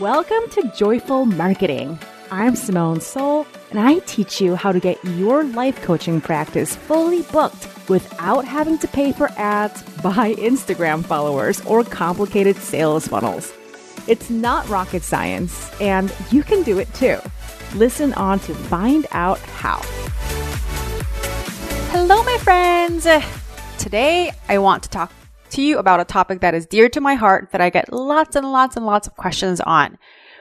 Welcome to Joyful Marketing. I'm Simone Seol, and I teach you how to get your life coaching practice fully booked without having to pay for ads, buy Instagram followers, or complicated sales funnels. It's not rocket science, and you can do it too. Listen on to find out how. Hello, my friends. Today, I want to talk to you about a topic that is dear to my heart that I get lots and lots and lots of questions on,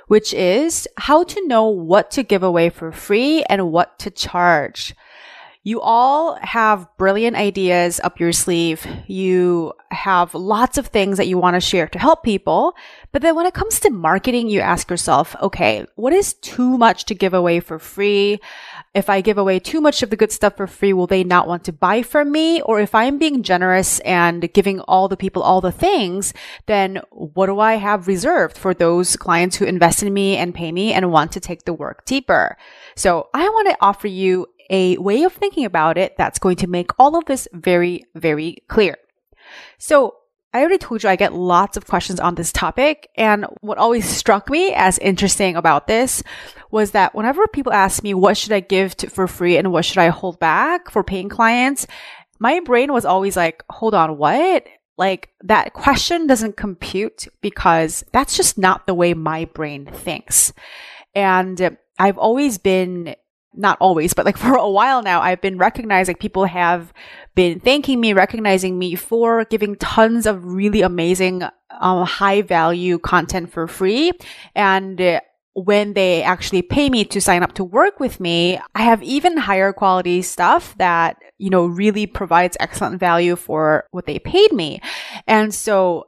which is how to know what to give away for free and what to charge. You all have brilliant ideas up your sleeve. You have lots of things that you want to share to help people. But then when it comes to marketing, you ask yourself, okay, what is too much to give away for free? If I give away too much of the good stuff for free, will they not want to buy from me? Or if I'm being generous and giving all the people all the things, then what do I have reserved for those clients who invest in me and pay me and want to take the work deeper? So I want to offer you a way of thinking about it that's going to make all of this very, very clear. So I already told you I get lots of questions on this topic. And what always struck me as interesting about this was that whenever people ask me, what should I give to, for free and what should I hold back for paying clients? My brain was always like, hold on, what? Like that question doesn't compute because that's just not the way my brain thinks. And I've always been not always, but like for a while now, I've been recognizing people have been thanking me, recognizing me for giving tons of really amazing, um, high value content for free. And uh, when they actually pay me to sign up to work with me, I have even higher quality stuff that, you know, really provides excellent value for what they paid me. And so,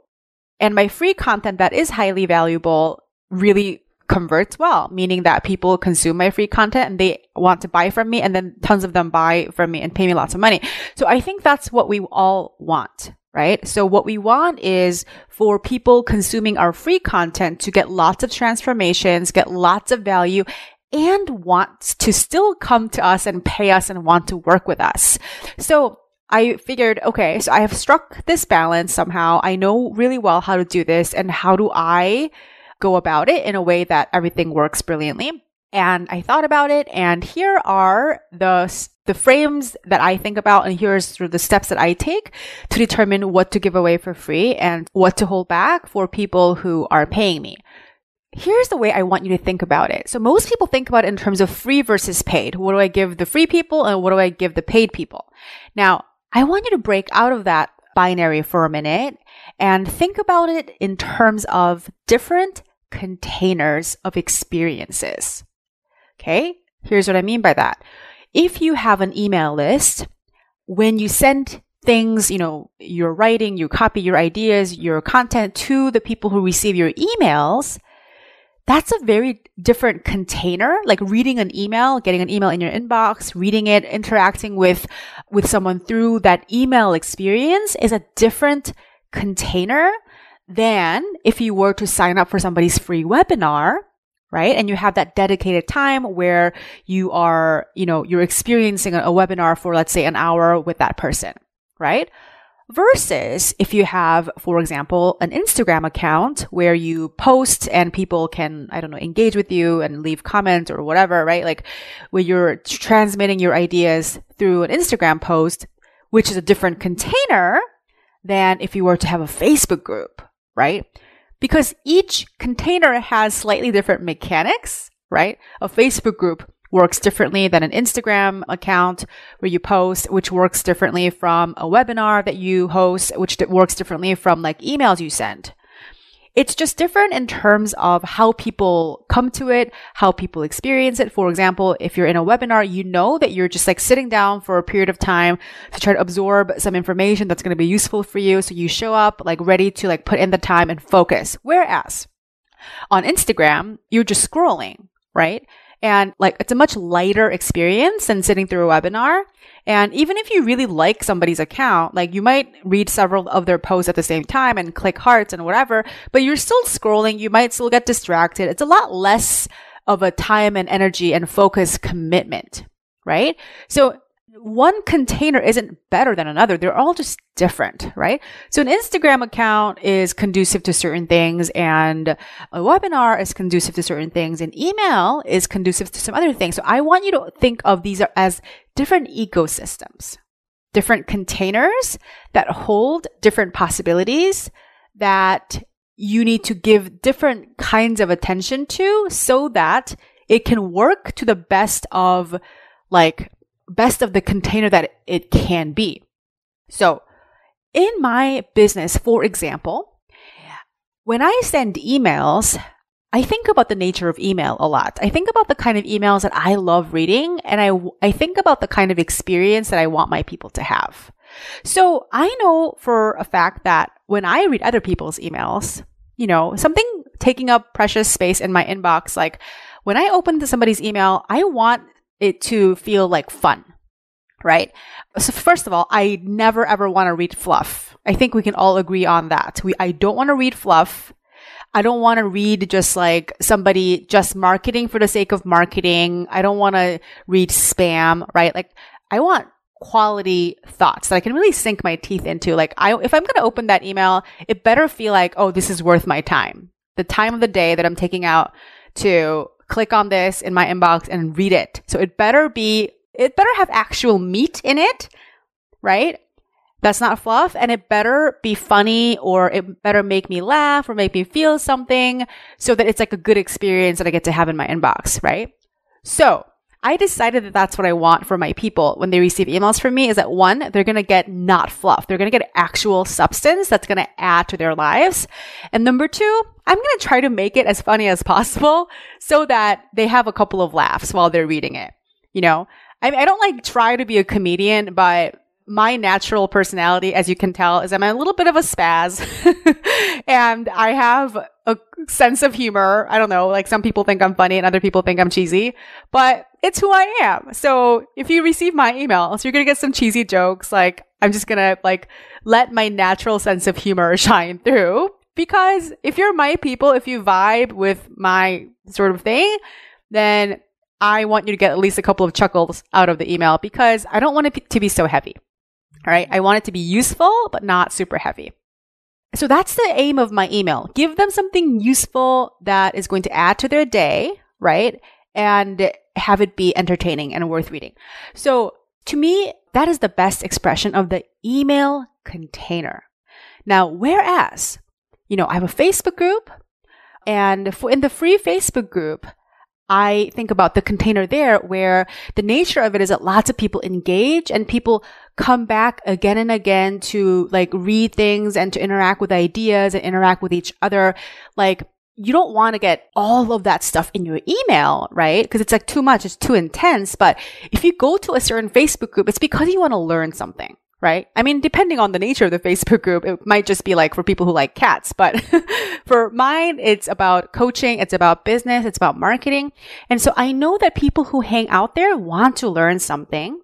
and my free content that is highly valuable really converts well, meaning that people consume my free content and they want to buy from me and then tons of them buy from me and pay me lots of money. So I think that's what we all want. Right? So what we want is for people consuming our free content to get lots of transformations, get lots of value, and want to still come to us and pay us and want to work with us. So I figured, okay, so I have struck this balance somehow. I know really well how to do this and how do I go about it in a way that everything works brilliantly. And I thought about it, and here are the the frames that I think about, and here's sort of the steps that I take to determine what to give away for free and what to hold back for people who are paying me. Here's the way I want you to think about it. So most people think about it in terms of free versus paid. What do I give the free people and what do I give the paid people? Now, I want you to break out of that binary for a minute and think about it in terms of different containers of experiences. Okay. Here's what I mean by that. If you have an email list, when you send things, you know, your writing, you copy your ideas, your content to the people who receive your emails, that's a very different container. Like reading an email, getting an email in your inbox, reading it, interacting with, with someone through that email experience is a different container than if you were to sign up for somebody's free webinar, right? And you have that dedicated time where you are, you know, you're experiencing a, a webinar for, let's say, an hour with that person, right? Versus if you have, for example, an Instagram account where you post and people can, I don't know, engage with you and leave comments or whatever, right? Like where you're transmitting your ideas through an Instagram post, which is a different container than if you were to have a Facebook group, right? Because each container has slightly different mechanics, right? A Facebook group works differently than an Instagram account where you post, which works differently from a webinar that you host, which works differently from like emails you send. It's just different in terms of how people come to it, how people experience it. For example, if you're in a webinar, you know that you're just like sitting down for a period of time to try to absorb some information that's going to be useful for you. So you show up like ready to like put in the time and focus. Whereas on Instagram, you're just scrolling, right? And like, it's a much lighter experience than sitting through a webinar. And even if you really like somebody's account, like you might read several of their posts at the same time and click hearts and whatever, but you're still scrolling. You might still get distracted. It's a lot less of a time and energy and focus commitment, right? So one container isn't better than another. They're all just different, right? So an Instagram account is conducive to certain things and a webinar is conducive to certain things and email is conducive to some other things. So I want you to think of these as different ecosystems, different containers that hold different possibilities that you need to give different kinds of attention to so that it can work to the best of like best of the container that it can be. So in my business, for example, when I send emails, I think about the nature of email a lot. I think about the kind of emails that I love reading and I, I think about the kind of experience that I want my people to have. So I know for a fact that when I read other people's emails, you know, something taking up precious space in my inbox, like when I open somebody's email, I want it to feel like fun, right? So first of all, I never ever want to read fluff. I think we can all agree on that. We, I don't want to read fluff. I don't want to read just like somebody just marketing for the sake of marketing. I don't want to read spam, right? Like I want quality thoughts that I can really sink my teeth into. Like I, if I'm going to open that email, it better feel like, oh, this is worth my time. The time of the day that I'm taking out to click on this in my inbox and read it. So it better be, it better have actual meat in it, right? That's not fluff. And it better be funny or it better make me laugh or make me feel something so that it's like a good experience that I get to have in my inbox, right? So I decided that that's what I want for my people when they receive emails from me is that one, they're going to get not fluff. They're going to get actual substance that's going to add to their lives. And number two, I'm going to try to make it as funny as possible so that they have a couple of laughs while they're reading it. You know, I, I don't like try to be a comedian, but my natural personality, as you can tell, is I'm a little bit of a spaz and I have a sense of humor. I don't know, like some people think I'm funny and other people think I'm cheesy, but it's who I am. So if you receive my emails, you're going to get some cheesy jokes. Like I'm just going to like let my natural sense of humor shine through because if you're my people, if you vibe with my sort of thing, then I want you to get at least a couple of chuckles out of the email because I don't want it to be so heavy. Right. I want it to be useful, but not super heavy. So that's the aim of my email. Give them something useful that is going to add to their day, right? And have it be entertaining and worth reading. So to me, that is the best expression of the email container. Now, whereas, you know, I have a Facebook group and in the free Facebook group, I think about the container there where the nature of it is that lots of people engage and people come back again and again to like read things and to interact with ideas and interact with each other. Like you don't want to get all of that stuff in your email, right? Because it's like too much. It's too intense. But if you go to a certain Facebook group, it's because you want to learn something right? I mean, depending on the nature of the Facebook group, it might just be like for people who like cats, but for mine, it's about coaching. It's about business. It's about marketing. And so I know that people who hang out there want to learn something.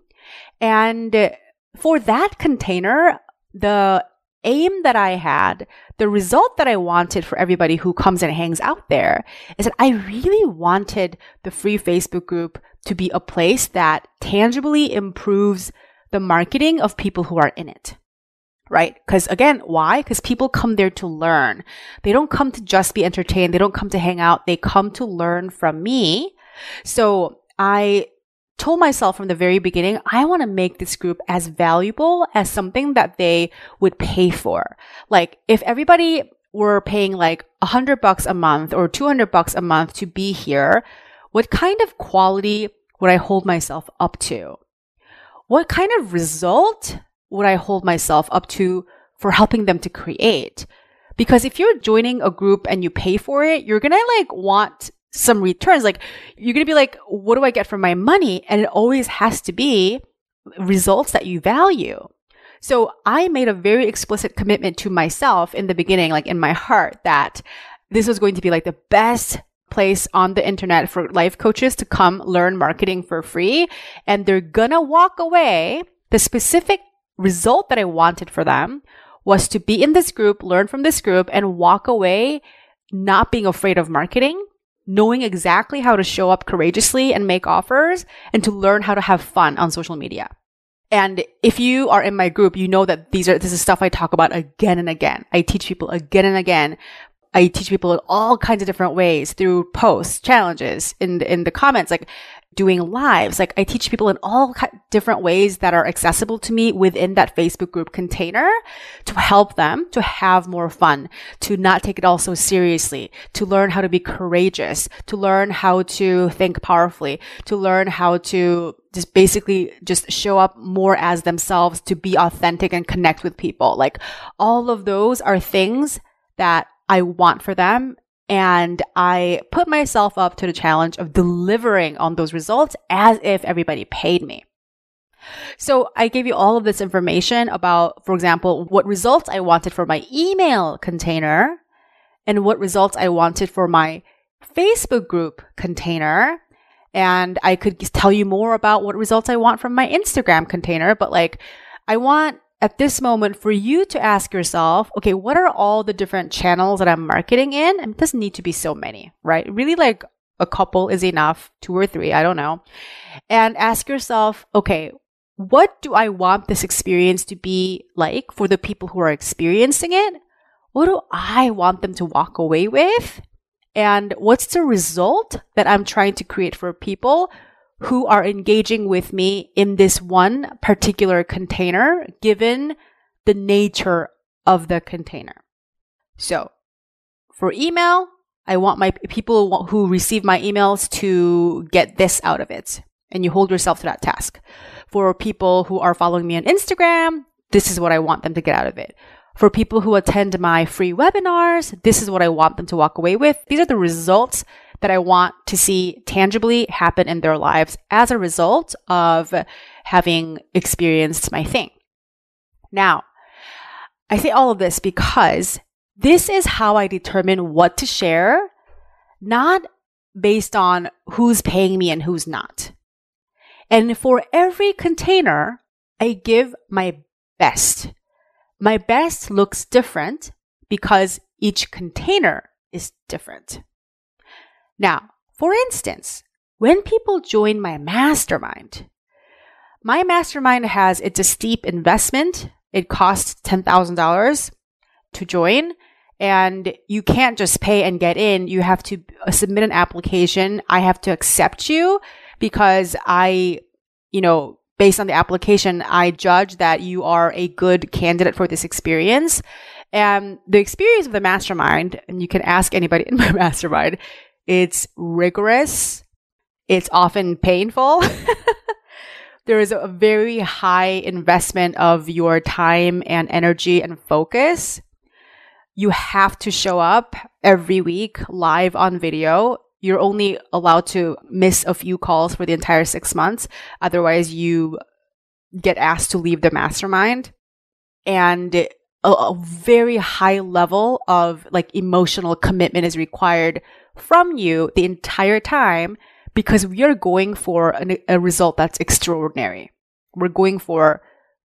And for that container, the aim that I had, the result that I wanted for everybody who comes and hangs out there is that I really wanted the free Facebook group to be a place that tangibly improves the marketing of people who are in it. Right? Because again, why? Because people come there to learn. They don't come to just be entertained. They don't come to hang out. They come to learn from me. So I told myself from the very beginning, I want to make this group as valuable as something that they would pay for. Like if everybody were paying like a hundred bucks a month or 200 bucks a month to be here, what kind of quality would I hold myself up to? What kind of result would I hold myself up to for helping them to create? Because if you're joining a group and you pay for it, you're going to like want some returns. Like you're going to be like, what do I get for my money? And it always has to be results that you value. So I made a very explicit commitment to myself in the beginning, like in my heart that this was going to be like the best place on the internet for life coaches to come learn marketing for free. And they're gonna walk away. The specific result that I wanted for them was to be in this group, learn from this group and walk away not being afraid of marketing, knowing exactly how to show up courageously and make offers and to learn how to have fun on social media. And if you are in my group, you know that these are, this is stuff I talk about again and again. I teach people again and again. I teach people in all kinds of different ways through posts, challenges in in the comments, like doing lives. Like I teach people in all different ways that are accessible to me within that Facebook group container to help them to have more fun, to not take it all so seriously, to learn how to be courageous, to learn how to think powerfully, to learn how to just basically just show up more as themselves to be authentic and connect with people. Like all of those are things that I want for them. And I put myself up to the challenge of delivering on those results as if everybody paid me. So I gave you all of this information about, for example, what results I wanted for my email container and what results I wanted for my Facebook group container. And I could tell you more about what results I want from my Instagram container, but like I want at this moment for you to ask yourself, okay, what are all the different channels that I'm marketing in? And it doesn't need to be so many, right? Really like a couple is enough, two or three, I don't know. And ask yourself, okay, what do I want this experience to be like for the people who are experiencing it? What do I want them to walk away with? And what's the result that I'm trying to create for people who are engaging with me in this one particular container given the nature of the container. So for email, I want my people who receive my emails to get this out of it. And you hold yourself to that task. For people who are following me on Instagram, this is what I want them to get out of it. For people who attend my free webinars, this is what I want them to walk away with. These are the results that I want to see tangibly happen in their lives as a result of having experienced my thing. Now, I say all of this because this is how I determine what to share, not based on who's paying me and who's not. And for every container, I give my best. My best looks different because each container is different. Now, for instance, when people join my mastermind, my mastermind has, it's a steep investment. It costs $10,000 to join and you can't just pay and get in. You have to submit an application. I have to accept you because I, you know, based on the application, I judge that you are a good candidate for this experience. And the experience of the mastermind, and you can ask anybody in my mastermind, it's rigorous. It's often painful. there is a very high investment of your time and energy and focus. You have to show up every week live on video. You're only allowed to miss a few calls for the entire six months. Otherwise, you get asked to leave the mastermind. And a, very high level of like emotional commitment is required from you the entire time because we are going for an, a result that's extraordinary. We're going for,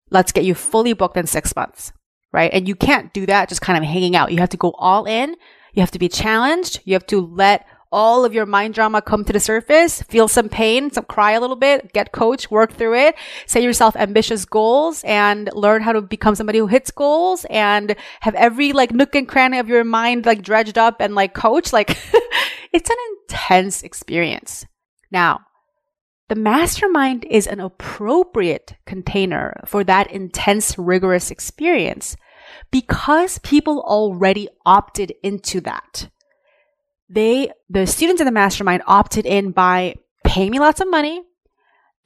let's get you fully booked in six months, right? And you can't do that just kind of hanging out. You have to go all in. You have to be challenged. You have to let all of your mind drama come to the surface, feel some pain, some cry a little bit, get coach, work through it, set yourself ambitious goals and learn how to become somebody who hits goals and have every like nook and cranny of your mind like dredged up and like coach. Like it's an intense experience. Now, the mastermind is an appropriate container for that intense, rigorous experience because people already opted into that they, the students in the mastermind opted in by paying me lots of money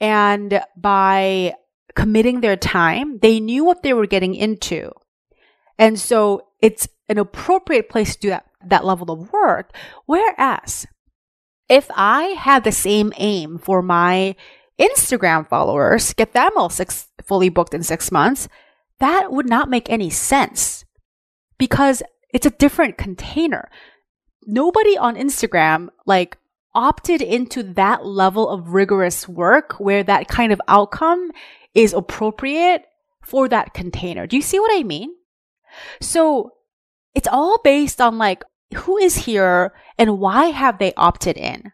and by committing their time. They knew what they were getting into. And so it's an appropriate place to do that, that level of work. Whereas if I had the same aim for my Instagram followers, get them all six, fully booked in six months, that would not make any sense because it's a different container nobody on Instagram like opted into that level of rigorous work where that kind of outcome is appropriate for that container. Do you see what I mean? So it's all based on like who is here and why have they opted in?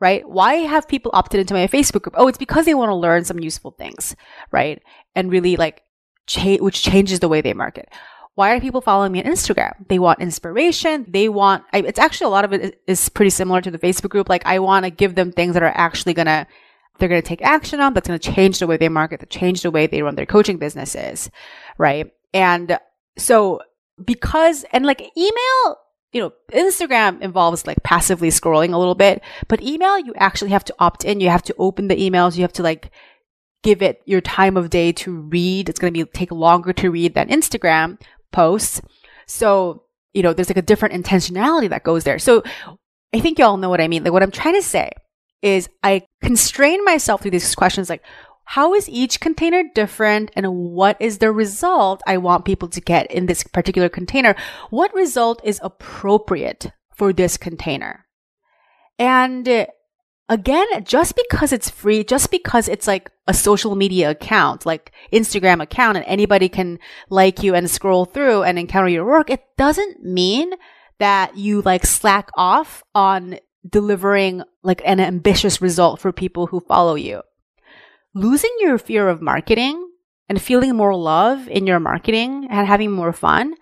right? Why have people opted into my Facebook group? Oh, it's because they want to learn some useful things, right? And really like, cha- which changes the way they market. Why are people following me on Instagram? They want inspiration. They want, I, it's actually a lot of it is, is pretty similar to the Facebook group. Like I want to give them things that are actually going to, they're going to take action on, that's going to change the way they market, to change the way they run their coaching businesses, right? And so because, and like email, you know, Instagram involves like passively scrolling a little bit, but email, you actually have to opt in. You have to open the emails. You have to like give it your time of day to read. It's going to be take longer to read than Instagram posts. So, you know, there's like a different intentionality that goes there. So I think y'all know what I mean. Like what I'm trying to say is I constrain myself through these questions like, how is each container different and what is the result I want people to get in this particular container? What result is appropriate for this container? And again, just because it's free, just because it's like a social media account, like Instagram account and anybody can like you and scroll through and encounter your work, it doesn't mean that you like slack off on delivering like an ambitious result for people who follow you losing your fear of marketing and feeling more love in your marketing and having more fun,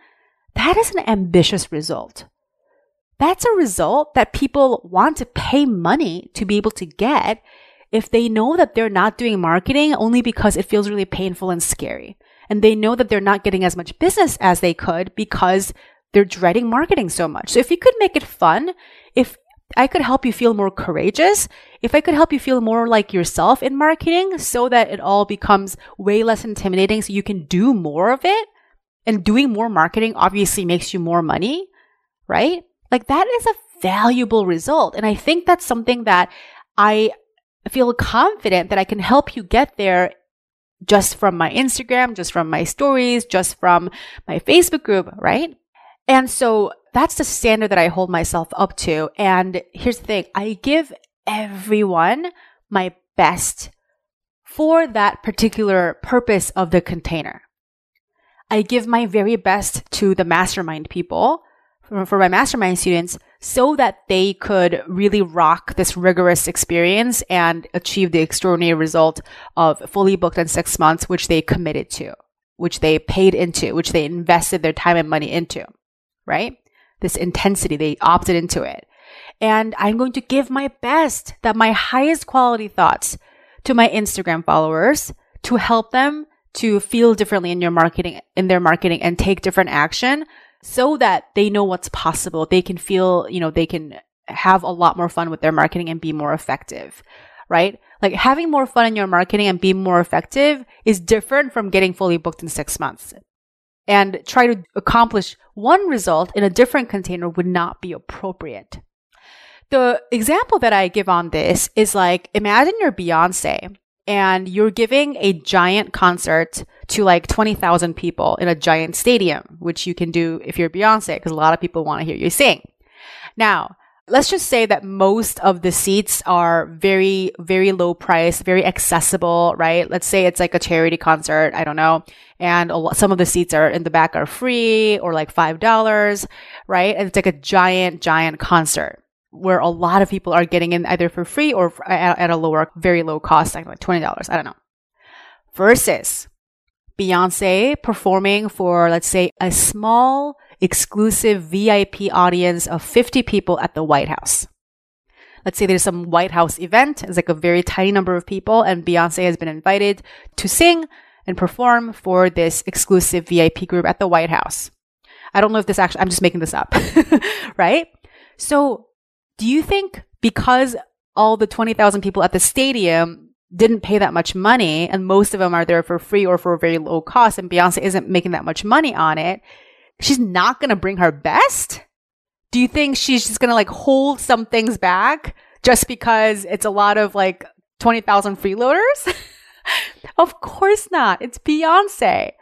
that is an ambitious result. That's a result that people want to pay money to be able to get if they know that they're not doing marketing only because it feels really painful and scary. And they know that they're not getting as much business as they could because they're dreading marketing so much. So if you could make it fun, if I could help you feel more courageous, if I could help you feel more like yourself in marketing so that it all becomes way less intimidating so you can do more of it, and doing more marketing obviously makes you more money, right? Like that is a valuable result. And I think that's something that I feel confident that I can help you get there just from my Instagram, just from my stories, just from my Facebook group, right? And so that's the standard that I hold myself up to. And here's the thing. I give everyone my best for that particular purpose of the container. I give my very best to the mastermind people for my mastermind students so that they could really rock this rigorous experience and achieve the extraordinary result of fully booked in six months, which they committed to, which they paid into, which they invested their time and money into, right? This intensity, they opted into it. And I'm going to give my best that my highest quality thoughts to my Instagram followers to help them to feel differently in your marketing, in their marketing and take different action so that they know what's possible. They can feel, you know, they can have a lot more fun with their marketing and be more effective, right? Like having more fun in your marketing and be more effective is different from getting fully booked in six months. And try to accomplish one result in a different container would not be appropriate. The example that I give on this is like, imagine you're Beyonce and you're giving a giant concert to like 20,000 people in a giant stadium, which you can do if you're Beyonce, because a lot of people want to hear you sing. Now, let's just say that most of the seats are very, very low price, very accessible, right? Let's say it's like a charity concert. I don't know. And lot, some of the seats are in the back are free or like $5, right? And it's like a giant, giant concert where a lot of people are getting in either for free or at, a lower, very low cost, like $20. I don't know. Versus Beyonce performing for, let's say, a small exclusive VIP audience of 50 people at the White House. Let's say there's some White House event. It's like a very tiny number of people and Beyonce has been invited to sing and perform for this exclusive VIP group at the White House. I don't know if this actually, I'm just making this up, right? So do you think because all the 20,000 people at the stadium didn't pay that much money and most of them are there for free or for a very low cost and Beyonce isn't making that much money on it, she's not going to bring her best? Do you think she's just going to like hold some things back just because it's a lot of like 20,000 freeloaders? of course not. It's Beyonce.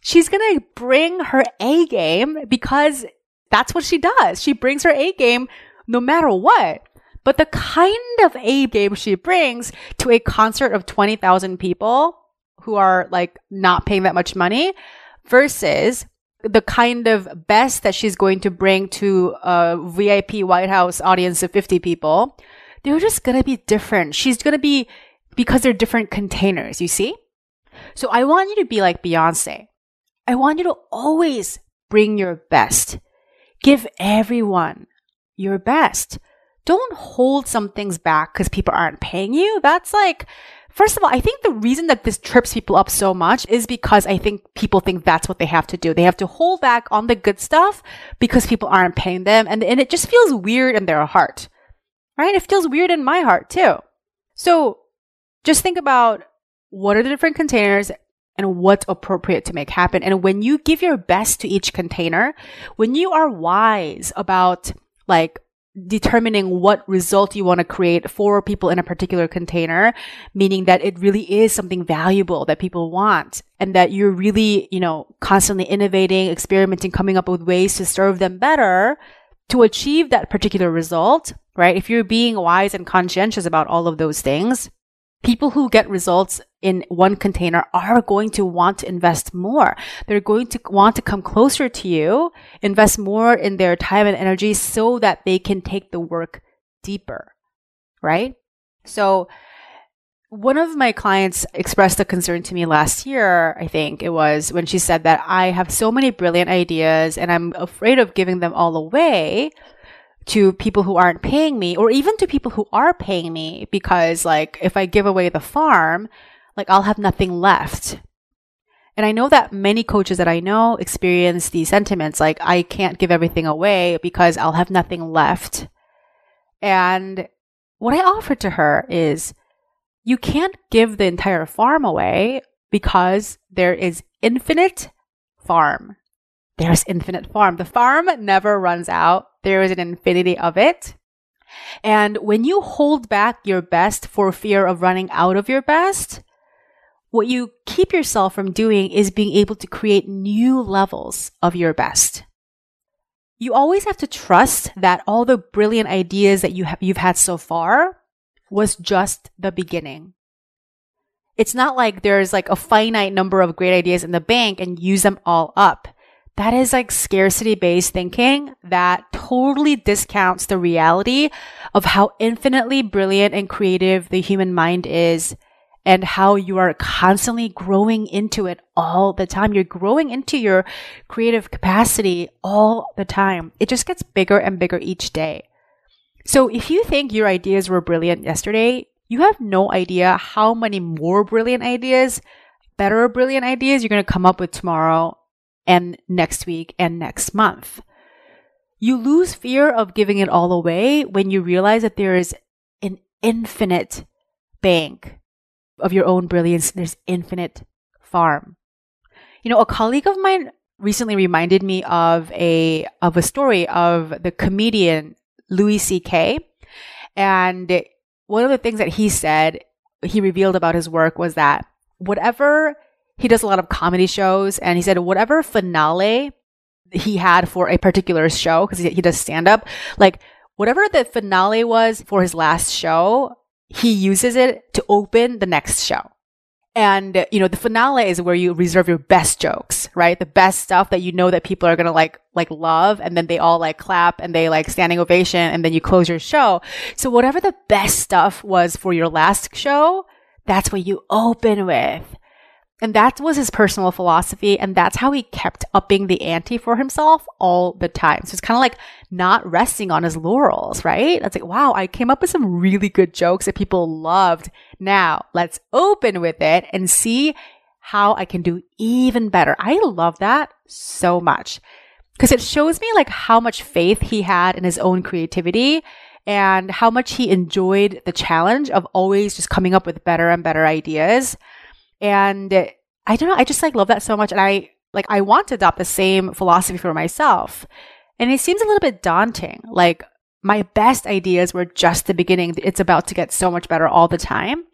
She's going to bring her A game because that's what she does. She brings her A game no matter what. But the kind of A game she brings to a concert of 20,000 people who are like not paying that much money versus the kind of best that she's going to bring to a VIP White House audience of 50 people they're just gonna be different. She's gonna be because they're different containers, you see? So I want you to be like Beyonce. I want you to always bring your best. Give everyone your best. Don't hold some things back because people aren't paying you. That's like, first of all, I think the reason that this trips people up so much is because I think people think that's what they have to do. They have to hold back on the good stuff because people aren't paying them. And, and it just feels weird in their heart, right? It feels weird in my heart too. So just think about what are the different containers and what's appropriate to make happen. And when you give your best to each container, when you are wise about like determining what result you want to create for people in a particular container, meaning that it really is something valuable that people want and that you're really, you know, constantly innovating, experimenting, coming up with ways to serve them better to achieve that particular result, right? If you're being wise and conscientious about all of those things, people who get results in one container are going to want to invest more. They're going to want to come closer to you, invest more in their time and energy so that they can take the work deeper, right? So one of my clients expressed a concern to me last year, I think it was when she said that I have so many brilliant ideas and I'm afraid of giving them all away to people who aren't paying me or even to people who are paying me because like if I give away the farm, like I'll have nothing left. And I know that many coaches that I know experience these sentiments like I can't give everything away because I'll have nothing left. And what I offered to her is you can't give the entire farm away because there is infinite farm. There's infinite farm. The farm never runs out. There is an infinity of it. And when you hold back your best for fear of running out of your best, what you keep yourself from doing is being able to create new levels of your best. You always have to trust that all the brilliant ideas that you have, you've had so far was just the beginning. It's not like there's like a finite number of great ideas in the bank and use them all up that is like scarcity based thinking that totally discounts the reality of how infinitely brilliant and creative the human mind is and how you are constantly growing into it all the time. You're growing into your creative capacity all the time. It just gets bigger and bigger each day. So if you think your ideas were brilliant yesterday, you have no idea how many more brilliant ideas, better brilliant ideas you're going to come up with tomorrow and next week and next month. You lose fear of giving it all away when you realize that there is an infinite bank of your own brilliance. There's infinite farm. You know, a colleague of mine recently reminded me of a of a story of the comedian Louis C.K. And one of the things that he said, he revealed about his work was that whatever he does a lot of comedy shows and he said whatever finale he had for a particular show because he, he does stand up like whatever the finale was for his last show he uses it to open the next show. And you know the finale is where you reserve your best jokes right? The best stuff that you know that people are gonna like like love and then they all like clap and they like standing ovation and then you close your show. So whatever the best stuff was for your last show that's what you open with and that was his personal philosophy. And that's how he kept upping the ante for himself all the time. So it's kind of like not resting on his laurels, right? That's like, wow, I came up with some really good jokes that people loved. Now let's open with it and see how I can do even better. I love that so much because it shows me like how much faith he had in his own creativity and how much he enjoyed the challenge of always just coming up with better and better ideas. And I don't know, I just like love that so much. And I like, I want to adopt the same philosophy for myself. And it seems a little bit daunting. Like, my best ideas were just the beginning. It's about to get so much better all the time.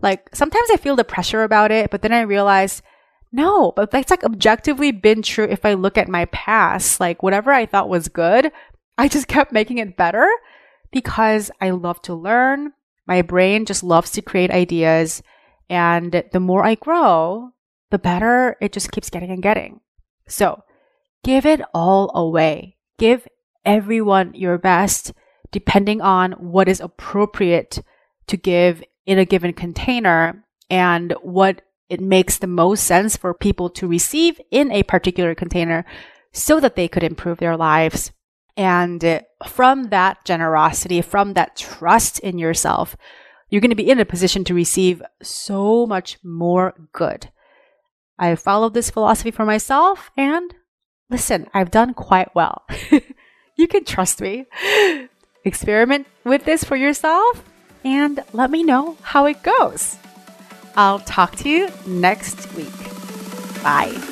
Like, sometimes I feel the pressure about it, but then I realize, no, but that's like objectively been true if I look at my past. Like, whatever I thought was good, I just kept making it better because I love to learn. My brain just loves to create ideas. And the more I grow, the better it just keeps getting and getting. So give it all away. Give everyone your best depending on what is appropriate to give in a given container and what it makes the most sense for people to receive in a particular container so that they could improve their lives. And from that generosity, from that trust in yourself, you're going to be in a position to receive so much more good. I've followed this philosophy for myself and listen, I've done quite well. you can trust me. Experiment with this for yourself and let me know how it goes. I'll talk to you next week. Bye.